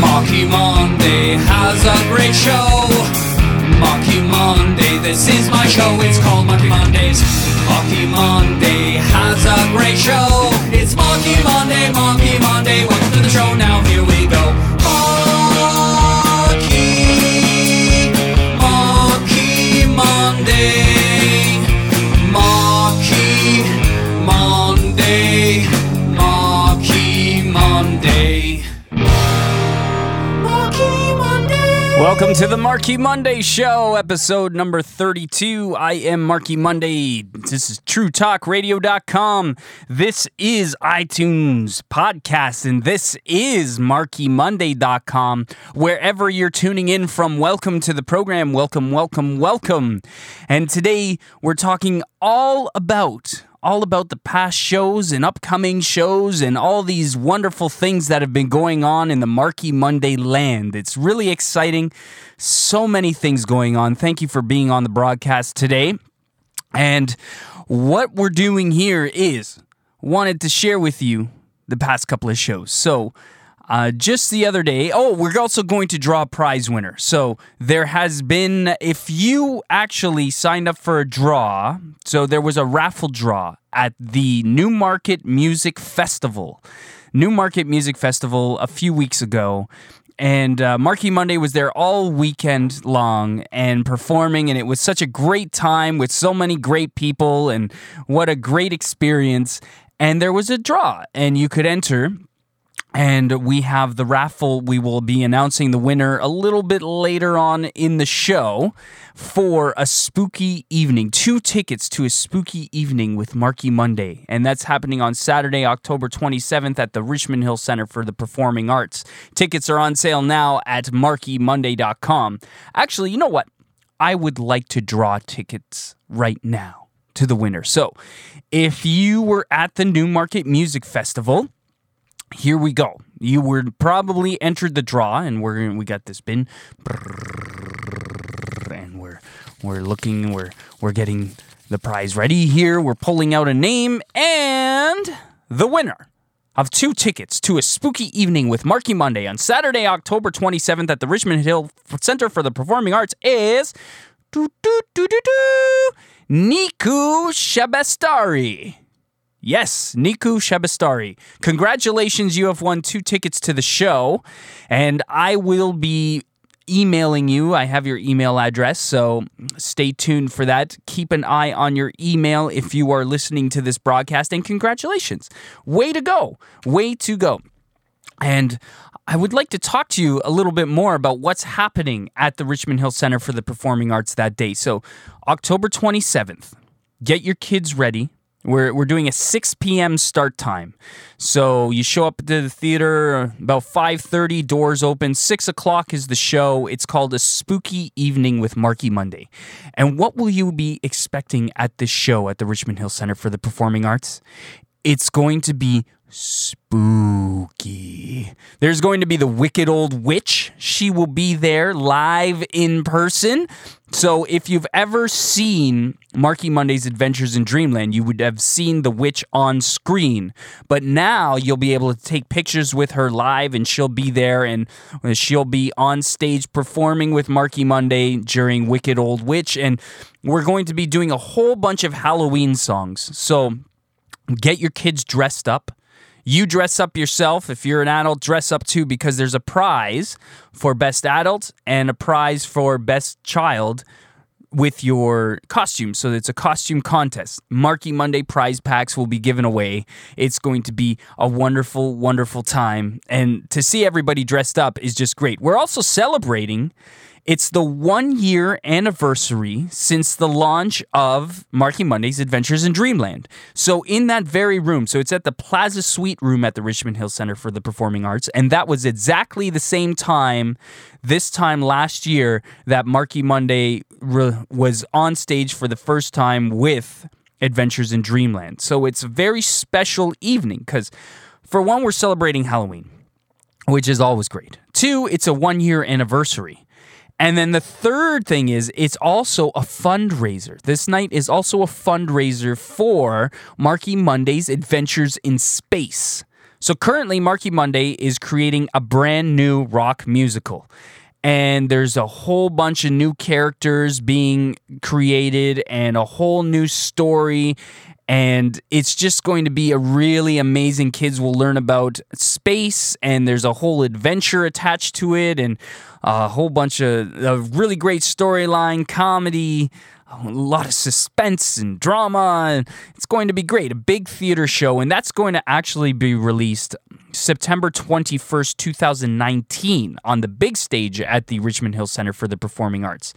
Marky Monday has a great show. Marky Monday, this is my show. It's called Marky Mondays. Marky Monday has a great show. It's Marky Monday, Marky Monday. Welcome to the show. Now here we go. Welcome to the Marky Monday Show, episode number 32. I am Marky Monday. This is TrueTalkRadio.com. This is iTunes Podcast, and this is MarkyMonday.com. Wherever you're tuning in from, welcome to the program. Welcome, welcome, welcome. And today we're talking all about all about the past shows and upcoming shows and all these wonderful things that have been going on in the Marky Monday land. It's really exciting. So many things going on. Thank you for being on the broadcast today. And what we're doing here is wanted to share with you the past couple of shows. So, uh, just the other day, oh, we're also going to draw a prize winner. So there has been, if you actually signed up for a draw, so there was a raffle draw at the Newmarket Music Festival. Newmarket Music Festival a few weeks ago. And uh, Marky Monday was there all weekend long and performing, and it was such a great time with so many great people, and what a great experience. And there was a draw, and you could enter and we have the raffle. We will be announcing the winner a little bit later on in the show for a spooky evening. Two tickets to a spooky evening with Marky Monday. And that's happening on Saturday, October 27th at the Richmond Hill Center for the Performing Arts. Tickets are on sale now at markymonday.com. Actually, you know what? I would like to draw tickets right now to the winner. So if you were at the Newmarket Music Festival, here we go. You were probably entered the draw, and we're we got this bin, and we're we're looking, we're we're getting the prize ready here. We're pulling out a name, and the winner of two tickets to a spooky evening with Marky Monday on Saturday, October 27th at the Richmond Hill Center for the Performing Arts is Niku Shabestari. Yes, Niku Shabestari. Congratulations, you have won two tickets to the show, and I will be emailing you. I have your email address, so stay tuned for that. Keep an eye on your email if you are listening to this broadcast, and congratulations. Way to go. Way to go. And I would like to talk to you a little bit more about what's happening at the Richmond Hill Center for the Performing Arts that day. So, October 27th, get your kids ready. We're, we're doing a 6 p.m. start time. So you show up to the theater about 5.30, doors open. 6 o'clock is the show. It's called A Spooky Evening with Marky Monday. And what will you be expecting at this show at the Richmond Hill Center for the Performing Arts? It's going to be spooky. There's going to be the wicked old witch. She will be there live in person. So if you've ever seen Marky Monday's Adventures in Dreamland, you would have seen the witch on screen. But now you'll be able to take pictures with her live and she'll be there and she'll be on stage performing with Marky Monday during Wicked Old Witch and we're going to be doing a whole bunch of Halloween songs. So get your kids dressed up. You dress up yourself. If you're an adult, dress up too because there's a prize for best adult and a prize for best child with your costume. So it's a costume contest. Marky Monday prize packs will be given away. It's going to be a wonderful, wonderful time. And to see everybody dressed up is just great. We're also celebrating. It's the one year anniversary since the launch of Marky Monday's Adventures in Dreamland. So, in that very room, so it's at the Plaza Suite room at the Richmond Hill Center for the Performing Arts, and that was exactly the same time, this time last year, that Marky Monday re- was on stage for the first time with Adventures in Dreamland. So, it's a very special evening because, for one, we're celebrating Halloween, which is always great. Two, it's a one year anniversary. And then the third thing is it's also a fundraiser. This night is also a fundraiser for Marky Monday's Adventures in Space. So currently, Marky Monday is creating a brand new rock musical. And there's a whole bunch of new characters being created and a whole new story. And it's just going to be a really amazing. Kids will learn about space, and there's a whole adventure attached to it, and a whole bunch of a really great storyline, comedy, a lot of suspense and drama. And it's going to be great. A big theater show, and that's going to actually be released September 21st, 2019 on the big stage at the Richmond Hill Center for the Performing Arts.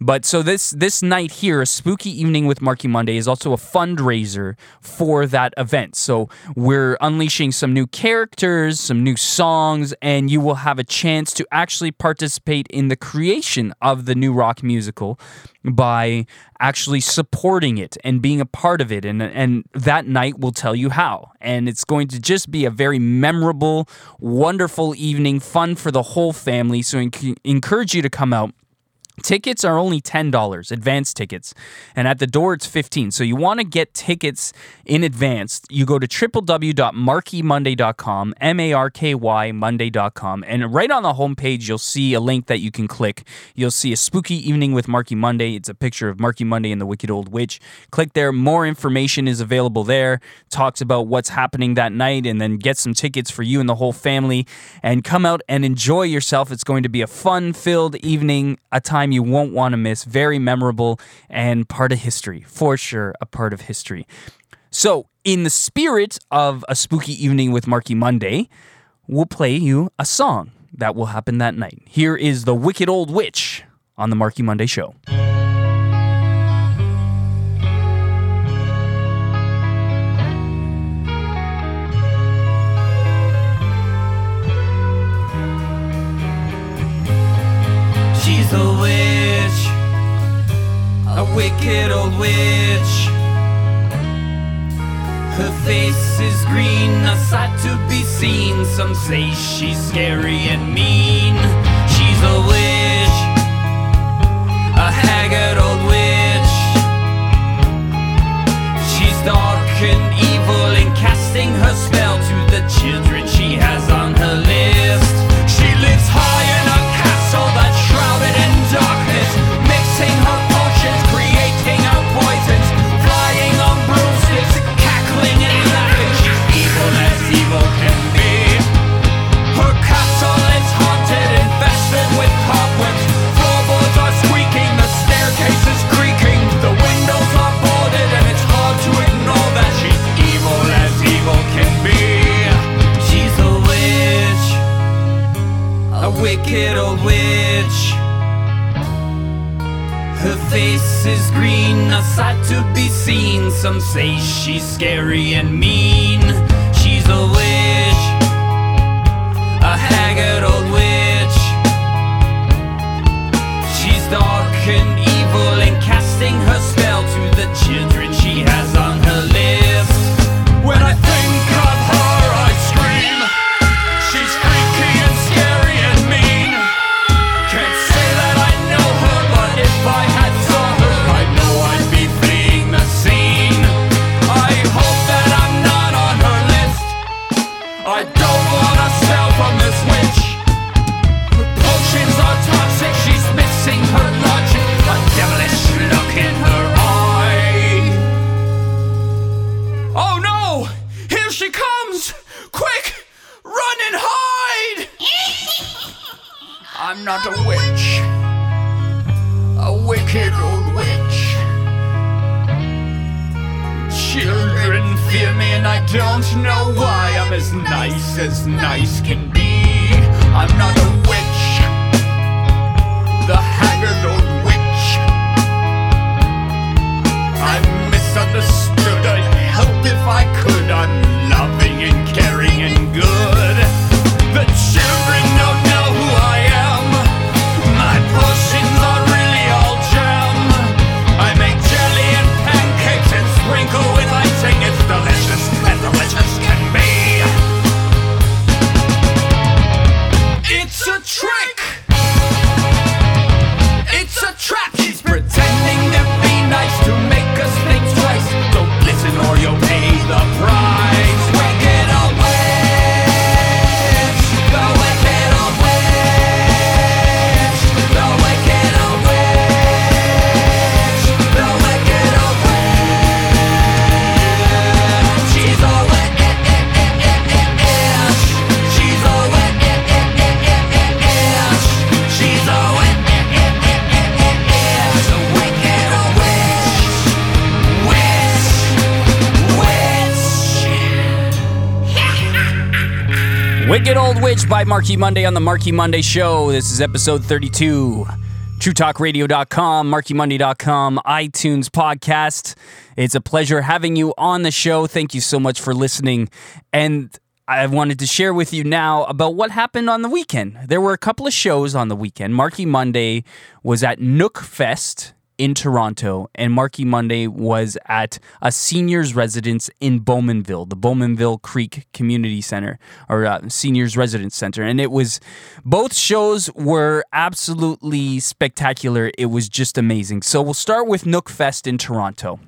But so this this night here, a spooky evening with Marky Monday is also a fundraiser for that event. So we're unleashing some new characters, some new songs, and you will have a chance to actually participate in the creation of the new rock musical by actually supporting it and being a part of it and and that night will tell you how and it's going to just be a very memorable wonderful evening fun for the whole family. So encourage you to come out Tickets are only $10, advance tickets, and at the door it's 15. So you want to get tickets in advance, you go to www.markymonday.com, M A R K Y Monday.com, and right on the homepage you'll see a link that you can click. You'll see a spooky evening with Marky Monday. It's a picture of Marky Monday and the Wicked Old Witch. Click there, more information is available there. Talks about what's happening that night and then get some tickets for you and the whole family and come out and enjoy yourself. It's going to be a fun-filled evening, a time you won't want to miss. Very memorable and part of history, for sure, a part of history. So, in the spirit of a spooky evening with Marky Monday, we'll play you a song that will happen that night. Here is The Wicked Old Witch on the Marky Monday Show. A witch, a wicked old witch. Her face is green, a sight to be seen. Some say she's scary and mean. She's a witch, a haggard old witch. She's dark and evil and casting her spell to the children she has on her list. Seen. Some say she's scary and mean. I don't wanna sell from this witch. Her potions are toxic, she's missing her logic. A devilish look in her eye. Oh no! Here she comes! Quick! Run and hide! I'm not a witch. A wicked old witch. Children fear me and I don't know why. I'm as nice as nice can be. I'm not a witch. The haggard old witch. I'm misunderstood. I'd help if I could. I'm Wicked Old Witch by Marky Monday on the Marky Monday Show. This is episode 32. TrueTalkRadio.com, MarkyMonday.com, iTunes podcast. It's a pleasure having you on the show. Thank you so much for listening. And I wanted to share with you now about what happened on the weekend. There were a couple of shows on the weekend. Marky Monday was at NookFest in Toronto, and Marky Monday was at a seniors residence in Bowmanville, the Bowmanville Creek Community Center or uh, Seniors Residence Center. And it was both shows were absolutely spectacular. It was just amazing. So we'll start with NookFest in Toronto.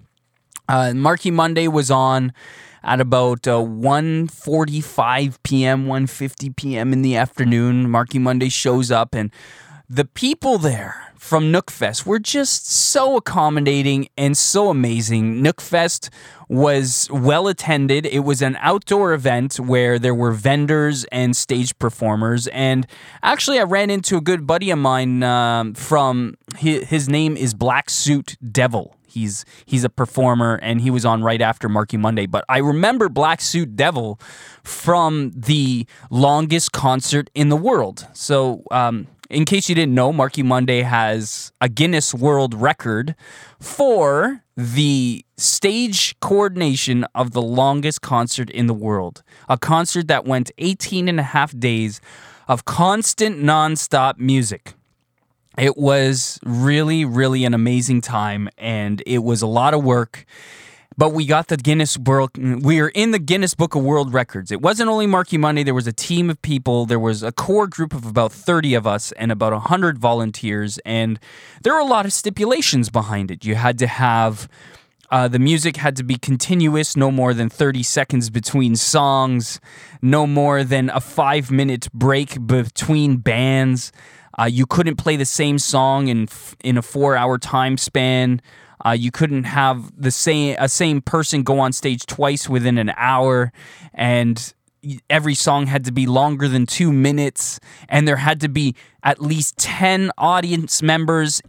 Uh, Marky Monday was on at about uh, 1.45 p.m., 1.50 p.m. in the afternoon. Marky Monday shows up, and the people there from NookFest were just so accommodating and so amazing. NookFest was well attended. It was an outdoor event where there were vendors and stage performers. And actually, I ran into a good buddy of mine um, from his, name is Black Suit Devil. He's he's a performer and he was on right after Marky Monday. But I remember Black Suit Devil from the longest concert in the world. So um, in case you didn't know, Marky Monday has a Guinness World Record for the stage coordination of the longest concert in the world. A concert that went 18 and a half days of constant nonstop music. It was really, really an amazing time, and it was a lot of work. But we got the Guinness World. We are in the Guinness Book of World Records. It wasn't only Marky Monday. There was a team of people. There was a core group of about thirty of us and about hundred volunteers. And there were a lot of stipulations behind it. You had to have uh, the music had to be continuous, no more than 30 seconds between songs, no more than a five minute break between bands. Uh, you couldn't play the same song in in a four hour time span. Uh, you couldn't have the same a same person go on stage twice within an hour, and every song had to be longer than two minutes, and there had to be at least ten audience members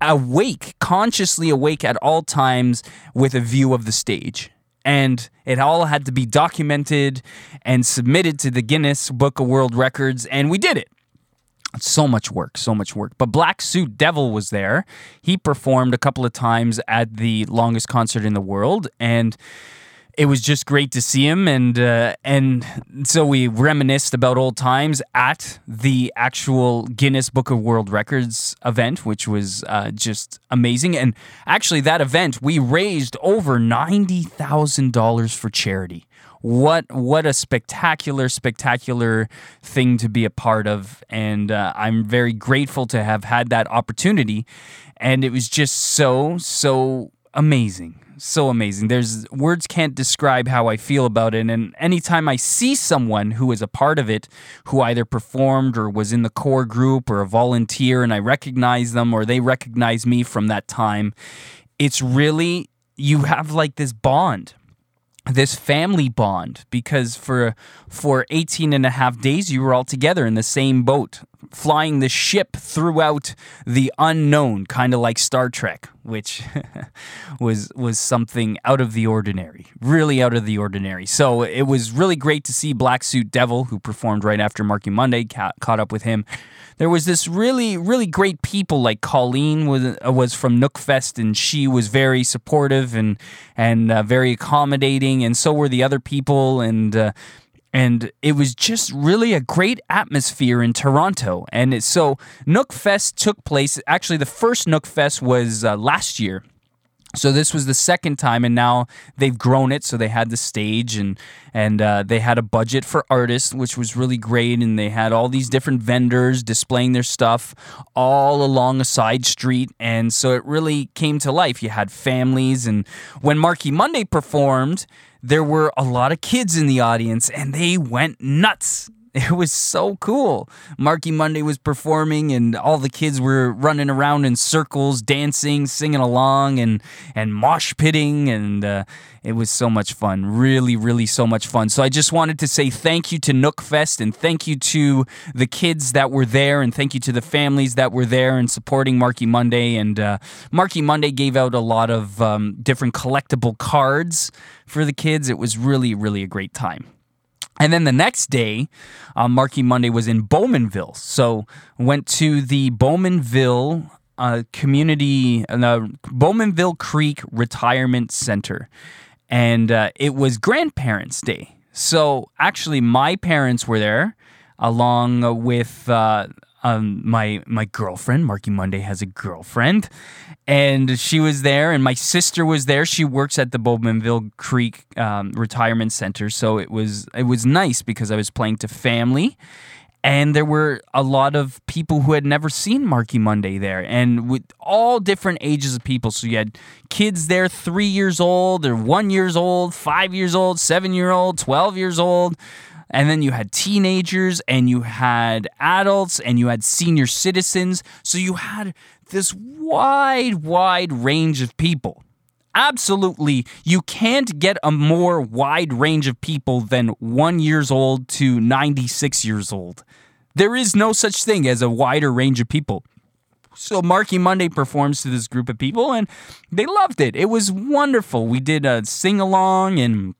awake, consciously awake at all times with a view of the stage. And it all had to be documented and submitted to the Guinness Book of World Records, and we did it. So much work, so much work. But Black Suit Devil was there. He performed a couple of times at the longest concert in the world, and it was just great to see him. And uh, and so we reminisced about old times at the actual Guinness Book of World Records event, which was uh, just amazing. And actually, that event we raised over ninety thousand dollars for charity what what a spectacular spectacular thing to be a part of. And uh, i'm very grateful to have had that opportunity. And it was just so so amazing so amazing. There's words can't describe how i feel about it. And anytime i see someone who is a part of it who either performed or was in the core group or a volunteer and i recognize them or they recognize me from that time it's really you have like this bond this family bond because for for 18 and a half days you were all together in the same boat flying the ship throughout the unknown kind of like Star Trek which was was something out of the ordinary really out of the ordinary. So it was really great to see Black Suit Devil who performed right after Marky Monday ca- caught up with him. There was this really really great people like Colleen was uh, was from NookFest and she was very supportive and and uh, very accommodating and so were the other people and uh, and it was just really a great atmosphere in Toronto. And so NookFest took place. Actually, the first NookFest was uh, last year so this was the second time, and now they've grown it. So they had the stage, and and uh, they had a budget for artists, which was really great. And they had all these different vendors displaying their stuff all along a side street, and so it really came to life. You had families, and when Marky Monday performed, there were a lot of kids in the audience, and they went nuts. It was so cool. Marky Monday was performing, and all the kids were running around in circles, dancing, singing along, and and mosh pitting, and uh, it was so much fun. Really, really, so much fun. So I just wanted to say thank you to NookFest, and thank you to the kids that were there, and thank you to the families that were there and supporting Marky Monday. And uh, Marky Monday gave out a lot of um, different collectible cards for the kids. It was really, really a great time. And then the next day, uh, Marky Monday was in Bowmanville. So went to the Bowmanville uh, Community, uh, Bowmanville Creek Retirement Center. And uh, it was Grandparents' Day. So actually, my parents were there along with uh, um, my my girlfriend. Marky Monday has a girlfriend, and she was there, and my sister was there. She works at the Bowmanville Creek um, Retirement Center, so it was it was nice because I was playing to family. And there were a lot of people who had never seen Marky Monday there, and with all different ages of people. So you had kids there, three years old, or one years old, five years old, seven year old, twelve years old and then you had teenagers and you had adults and you had senior citizens. So you had this wide, wide range of people. Absolutely, you can't get a more wide range of people than one years old to 96 years old. There is no such thing as a wider range of people. So Marky Monday performs to this group of people and they loved it. It was wonderful. We did a sing along and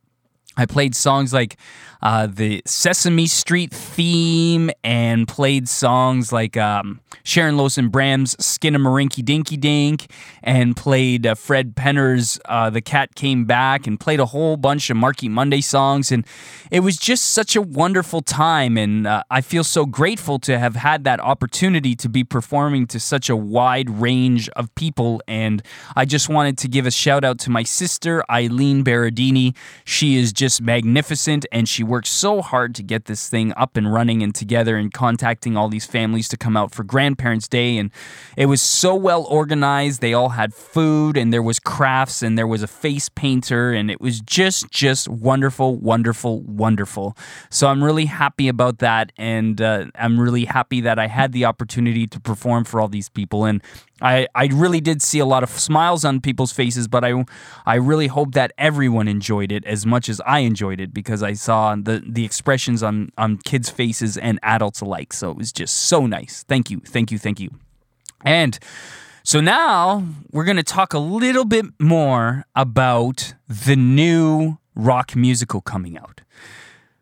I played songs like uh, the Sesame Street theme and played songs like um, Sharon and Bram's Skinnamarink Dinky Dink and played uh, Fred Penner's uh, The Cat Came Back and played a whole bunch of Marky Monday songs. And it was just such a wonderful time. And uh, I feel so grateful to have had that opportunity to be performing to such a wide range of people. And I just wanted to give a shout out to my sister, Eileen Berardini. She is just magnificent and she worked so hard to get this thing up and running and together and contacting all these families to come out for Grandparents' Day. And it was so well organized. They all had food and there was crafts and there was a face painter and it was just, just wonderful, wonderful, wonderful. So I'm really happy about that. And uh, I'm really happy that I had the opportunity to perform for all these people. And I, I really did see a lot of smiles on people's faces, but I, I really hope that everyone enjoyed it as much as I enjoyed it because I saw the, the expressions on, on kids' faces and adults alike. So it was just so nice. Thank you, thank you, thank you. And so now we're going to talk a little bit more about the new rock musical coming out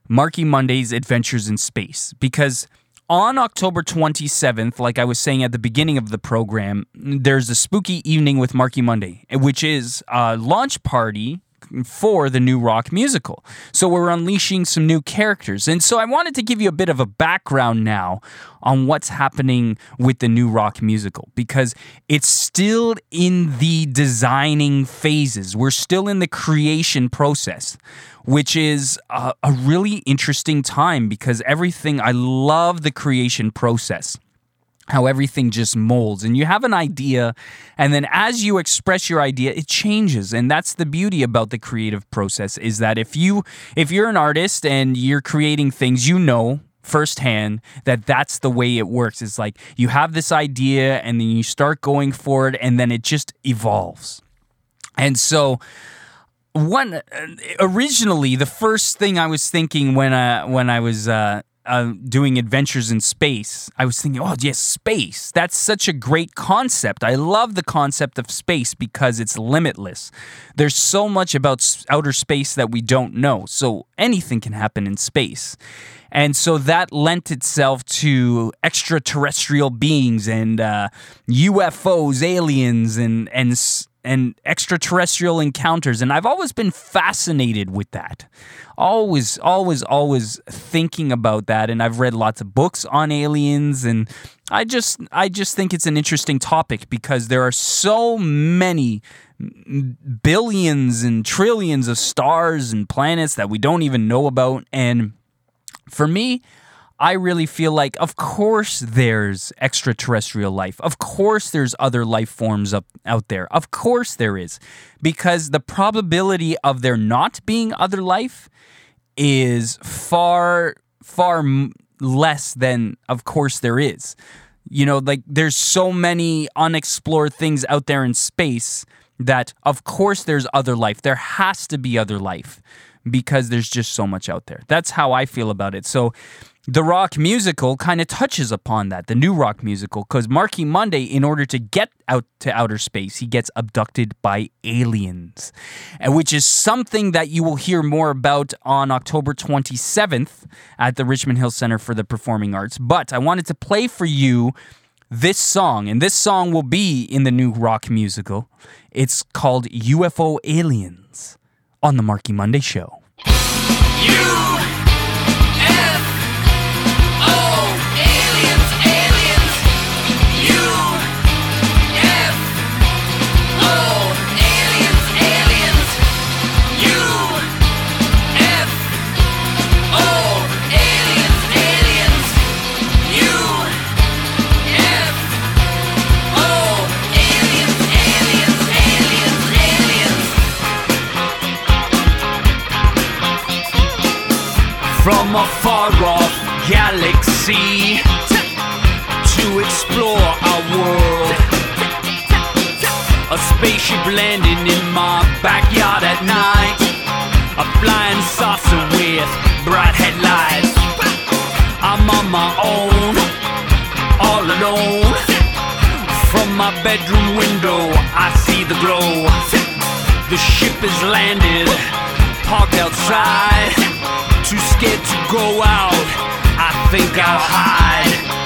Marky Monday's Adventures in Space because on October 27th, like I was saying at the beginning of the program, there's a spooky evening with Marky Monday, which is a launch party for the new rock musical. So we're unleashing some new characters. And so I wanted to give you a bit of a background now on what's happening with the new rock musical because it's still in the designing phases. We're still in the creation process, which is a, a really interesting time because everything, I love the creation process how everything just molds and you have an idea and then as you express your idea it changes and that's the beauty about the creative process is that if you if you're an artist and you're creating things you know firsthand that that's the way it works. It's like you have this idea and then you start going for it and then it just evolves. And so one originally the first thing i was thinking when i when i was uh uh, doing adventures in space, I was thinking, oh, yes, space. That's such a great concept. I love the concept of space because it's limitless. There's so much about outer space that we don't know. So anything can happen in space. And so that lent itself to extraterrestrial beings and uh, UFOs, aliens, and, and and extraterrestrial encounters. And I've always been fascinated with that. Always, always, always thinking about that. And I've read lots of books on aliens and I just I just think it's an interesting topic because there are so many billions and trillions of stars and planets that we don't even know about and for me I really feel like, of course, there's extraterrestrial life. Of course, there's other life forms up, out there. Of course, there is. Because the probability of there not being other life is far, far less than, of course, there is. You know, like there's so many unexplored things out there in space that of course there's other life. There has to be other life because there's just so much out there. That's how I feel about it. So the rock musical kind of touches upon that, the new rock musical, because Marky Monday, in order to get out to outer space, he gets abducted by aliens, which is something that you will hear more about on October 27th at the Richmond Hill Center for the Performing Arts. But I wanted to play for you this song, and this song will be in the new rock musical. It's called UFO Aliens on the Marky Monday Show. From to explore our world. A spaceship landing in my backyard at night. A flying saucer with bright headlights. I'm on my own, all alone. From my bedroom window, I see the glow. The ship is landed, parked outside. Too scared to go out. Think I'll hide.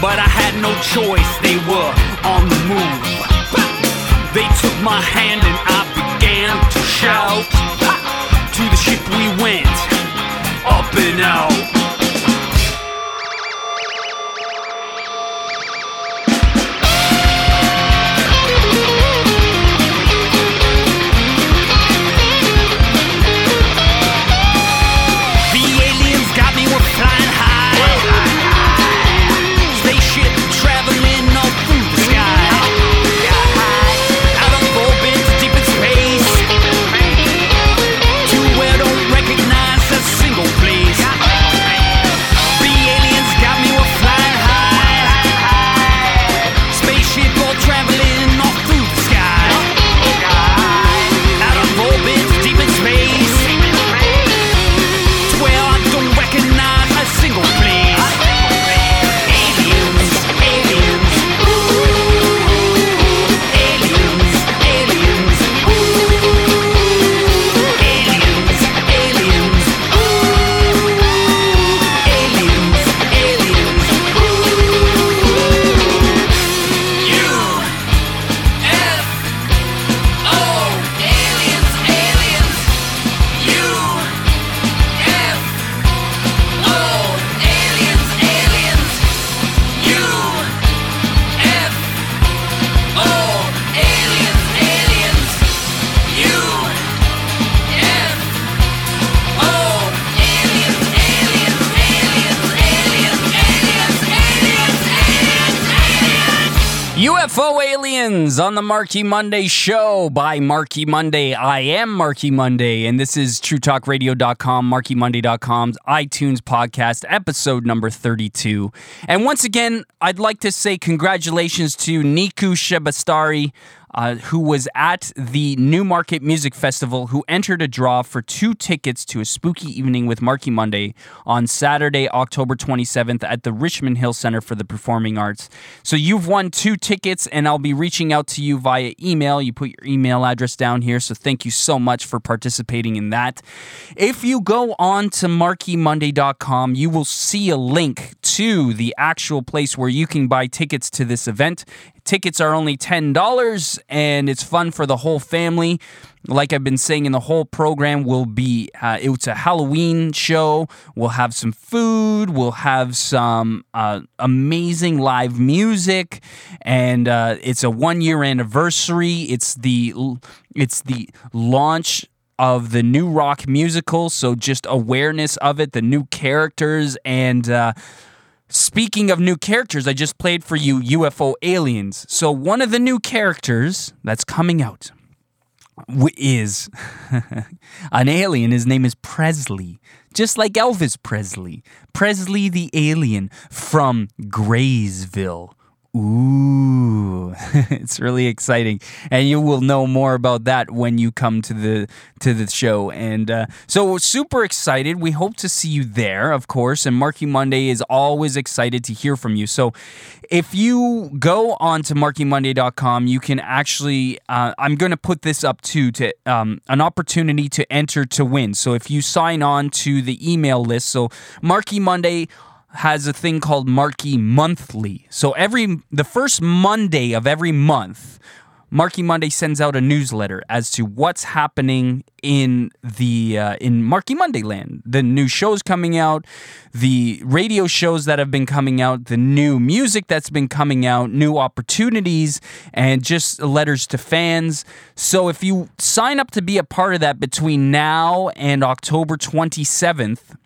But I had no choice, they were on the move. They took my hand and I began to shout. To the ship we went, up and out. UFO aliens on the Marky Monday show by Marky Monday. I am Marky Monday, and this is TrueTalkRadio.com, MarkyMonday.com's iTunes podcast, episode number 32. And once again, I'd like to say congratulations to Niku Shabestari. Uh, who was at the Newmarket Music Festival, who entered a draw for two tickets to a spooky evening with Marky Monday on Saturday, October 27th at the Richmond Hill Center for the Performing Arts. So you've won two tickets, and I'll be reaching out to you via email. You put your email address down here. So thank you so much for participating in that. If you go on to markymonday.com, you will see a link to the actual place where you can buy tickets to this event. Tickets are only $10 and it's fun for the whole family. Like I've been saying in the whole program, will be uh, it's a Halloween show. We'll have some food. We'll have some uh, amazing live music, and uh, it's a one year anniversary. It's the it's the launch of the new rock musical, so just awareness of it, the new characters, and uh, speaking of new characters, I just played for you UFO Aliens. So one of the new characters that's coming out is an alien. His name is Presley, just like Elvis Presley. Presley the alien from Graysville. Ooh, it's really exciting, and you will know more about that when you come to the to the show. And uh, so, super excited. We hope to see you there, of course. And Marky Monday is always excited to hear from you. So, if you go on to markymonday.com, you can actually. Uh, I'm going to put this up too to um, an opportunity to enter to win. So, if you sign on to the email list, so Marky Monday has a thing called Marky Monthly. So every the first Monday of every month, Marky Monday sends out a newsletter as to what's happening in the uh, in Marky Monday land. The new shows coming out, the radio shows that have been coming out, the new music that's been coming out, new opportunities, and just letters to fans. So if you sign up to be a part of that between now and October 27th,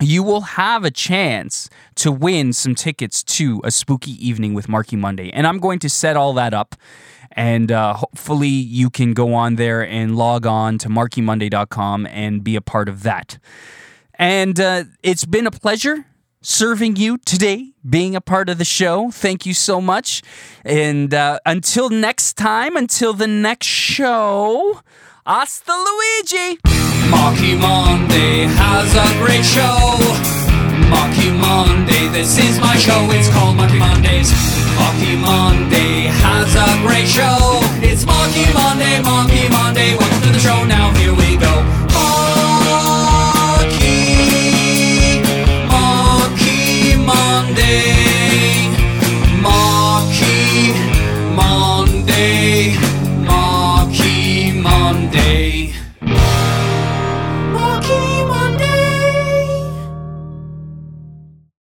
you will have a chance to win some tickets to a spooky evening with Marky Monday. And I'm going to set all that up. And uh, hopefully, you can go on there and log on to markymonday.com and be a part of that. And uh, it's been a pleasure serving you today, being a part of the show. Thank you so much. And uh, until next time, until the next show, hasta Luigi! Marky Monday has a great show. Marky Monday, this is my show. It's called Marky Mondays. Marky Monday has a great show. It's Marky Monday, Marky Monday. Welcome to the show. Now here we go. Marky